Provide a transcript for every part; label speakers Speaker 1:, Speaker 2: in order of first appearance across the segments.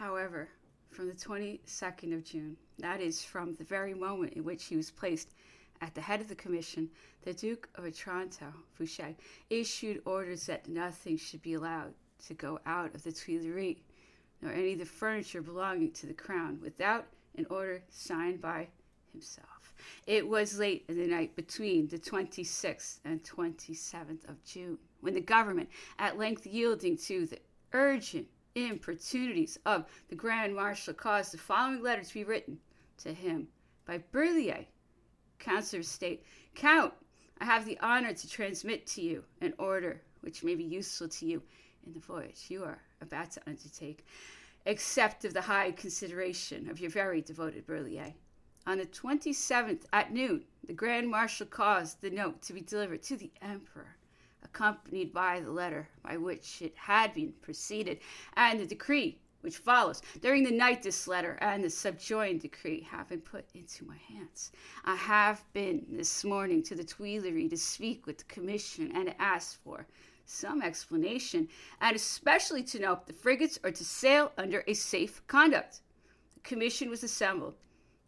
Speaker 1: However, from the 22nd of June, that is, from the very moment in which he was placed at the head of the commission, the Duke of Otranto, Fouché, issued orders that nothing should be allowed to go out of the Tuileries, nor any of the furniture belonging to the crown, without an order signed by himself. It was late in the night between the 26th and 27th of June when the government, at length yielding to the urgent importunities of the Grand Marshal, caused the following letter to be written to him by Berlier, Councillor of State. Count, I have the honor to transmit to you an order which may be useful to you in the voyage you are about to undertake, except of the high consideration of your very devoted Berlier. On the 27th at noon, the Grand Marshal caused the note to be delivered to the Emperor, accompanied by the letter by which it had been preceded, and the decree which follows. During the night, this letter and the subjoined decree have been put into my hands. I have been this morning to the Tuileries to speak with the Commission and to ask for some explanation, and especially to know if the frigates are to sail under a safe conduct. The Commission was assembled.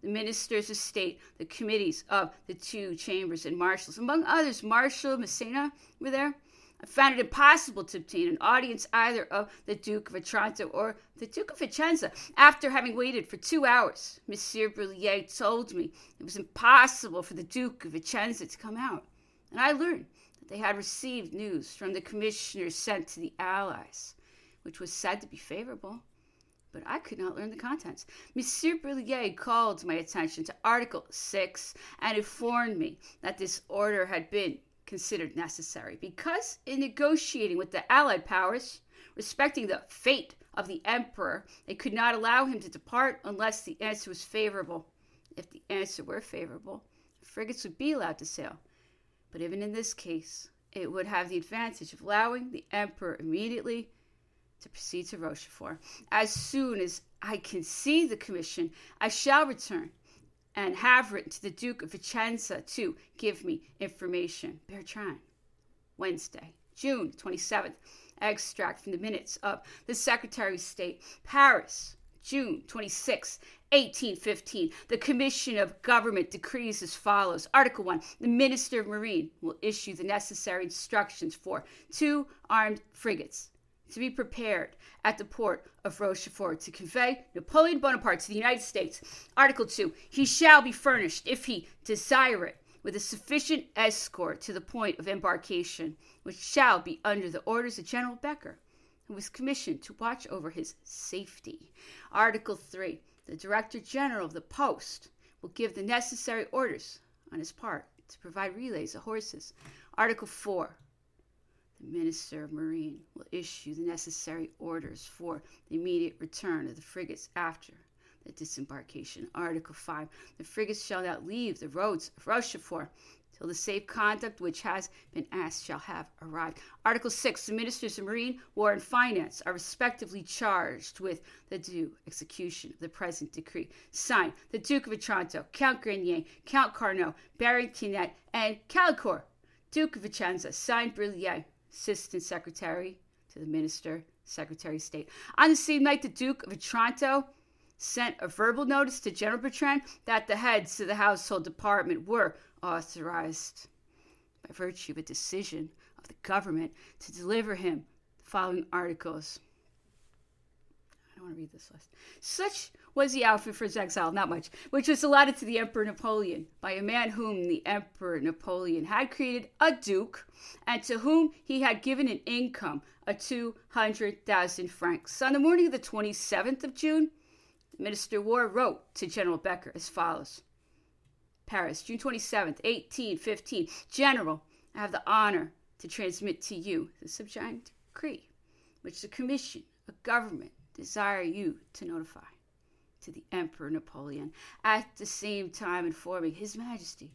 Speaker 1: The ministers of state, the committees of the two chambers, and marshals, among others, Marshal Massena, were there. I found it impossible to obtain an audience either of the Duke of Otranto or the Duke of Vicenza. After having waited for two hours, Monsieur Berlier told me it was impossible for the Duke of Vicenza to come out, and I learned that they had received news from the commissioners sent to the Allies, which was said to be favorable. But I could not learn the contents. Monsieur Berlier called my attention to Article 6 and informed me that this order had been considered necessary because in negotiating with the Allied powers respecting the fate of the Emperor, they could not allow him to depart unless the answer was favorable. If the answer were favorable, frigates would be allowed to sail. But even in this case, it would have the advantage of allowing the Emperor immediately to proceed to Rochefort. As soon as I can see the commission, I shall return and have written to the Duke of Vicenza to give me information. Bertrand, Wednesday, June 27th. Extract from the minutes of the Secretary of State, Paris, June 26, 1815. The Commission of Government decrees as follows Article 1 The Minister of Marine will issue the necessary instructions for two armed frigates to be prepared at the port of Rochefort to convey Napoleon Bonaparte to the United States. Article 2 He shall be furnished, if he desire it, with a sufficient escort to the point of embarkation, which shall be under the orders of General Becker, who was commissioned to watch over his safety. Article 3 The Director General of the post will give the necessary orders on his part to provide relays of horses. Article 4 Minister of Marine will issue the necessary orders for the immediate return of the frigates after the disembarkation. Article 5. The frigates shall not leave the roads of Rochefort till the safe conduct which has been asked shall have arrived. Article 6. The Ministers of Marine, War, and Finance are respectively charged with the due execution of the present decree. Signed, the Duke of Otranto, Count Grenier, Count Carnot, Baron Quinette, and Caulaincourt, Duke of Vicenza. Signed, Berlier. Assistant Secretary to the Minister, Secretary of State. On the same night, the Duke of Otranto sent a verbal notice to General Bertrand that the heads of the household department were authorized by virtue of a decision of the government to deliver him the following articles. I don't want to read this list. Such was the outfit for his exile, not much, which was allotted to the Emperor Napoleon by a man whom the Emperor Napoleon had created a duke and to whom he had given an income of 200,000 francs. On the morning of the 27th of June, Minister War wrote to General Becker as follows Paris, June 27th, 1815. General, I have the honor to transmit to you the subjoined decree, which the Commission of Government desire you to notify to the Emperor Napoleon, at the same time informing His Majesty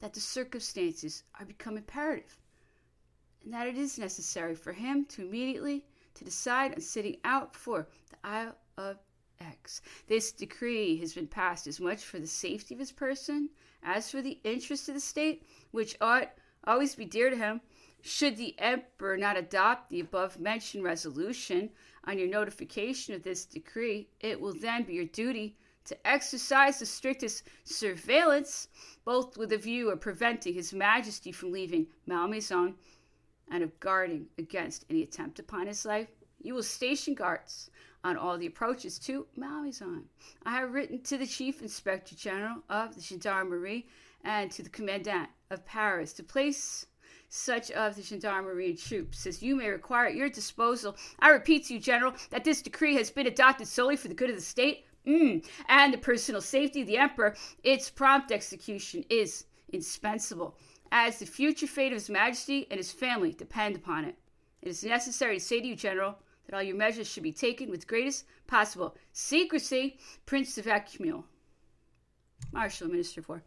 Speaker 1: that the circumstances are become imperative, and that it is necessary for him to immediately to decide on setting out for the Isle of Aix. This decree has been passed as much for the safety of his person as for the interests of the state, which ought always be dear to him. Should the Emperor not adopt the above mentioned resolution on your notification of this decree, it will then be your duty to exercise the strictest surveillance, both with a view of preventing His Majesty from leaving Malmaison and of guarding against any attempt upon his life. You will station guards on all the approaches to Malmaison. I have written to the Chief Inspector General of the Gendarmerie and to the Commandant of Paris to place such of the gendarmerie troops as you may require at your disposal. I repeat to you, General, that this decree has been adopted solely for the good of the state mm, and the personal safety of the Emperor. Its prompt execution is indispensable, as the future fate of His Majesty and his family depend upon it. It is necessary to say to you, General, that all your measures should be taken with greatest possible secrecy. Prince of Eckmühl. Marshal, Minister for.